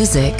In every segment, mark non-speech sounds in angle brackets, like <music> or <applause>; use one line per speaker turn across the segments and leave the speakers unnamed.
Music.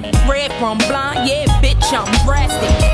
Classic. Red from blind, yeah, bitch, I'm drastic.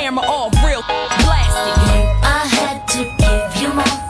camera off, real blasted.
I had to give you more.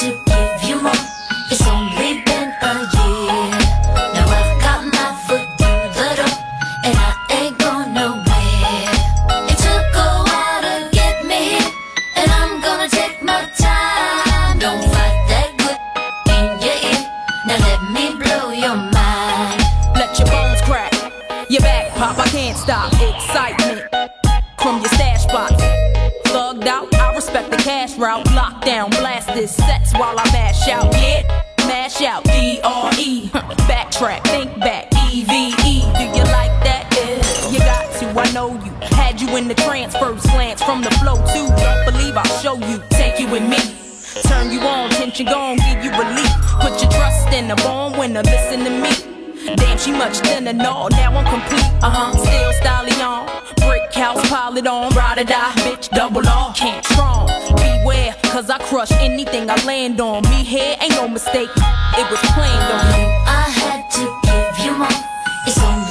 Your
back pop, I can't stop. Excitement from your stash box. Thugged out, I respect the cash route. Lockdown, blast this sets while I mash out. Yeah, mash out. D-R-E. <laughs> Backtrack, think back. E-V-E. Do you like that? Yeah, you got to. I know you. Had you in the transfer slants from the flow too. Don't believe I'll show you. Take you with me. Turn you on, tension gone, give you relief. Put your trust in a born winner, listen to me. Damn, she much thinner, no, now I'm complete. Uh huh, still styling on. Brick house, pile it on. Ride or die, bitch, double R. Can't strong. Beware, cause I crush anything I land on. Me here ain't no mistake, it was planned on. me.
I had to give you more. It's only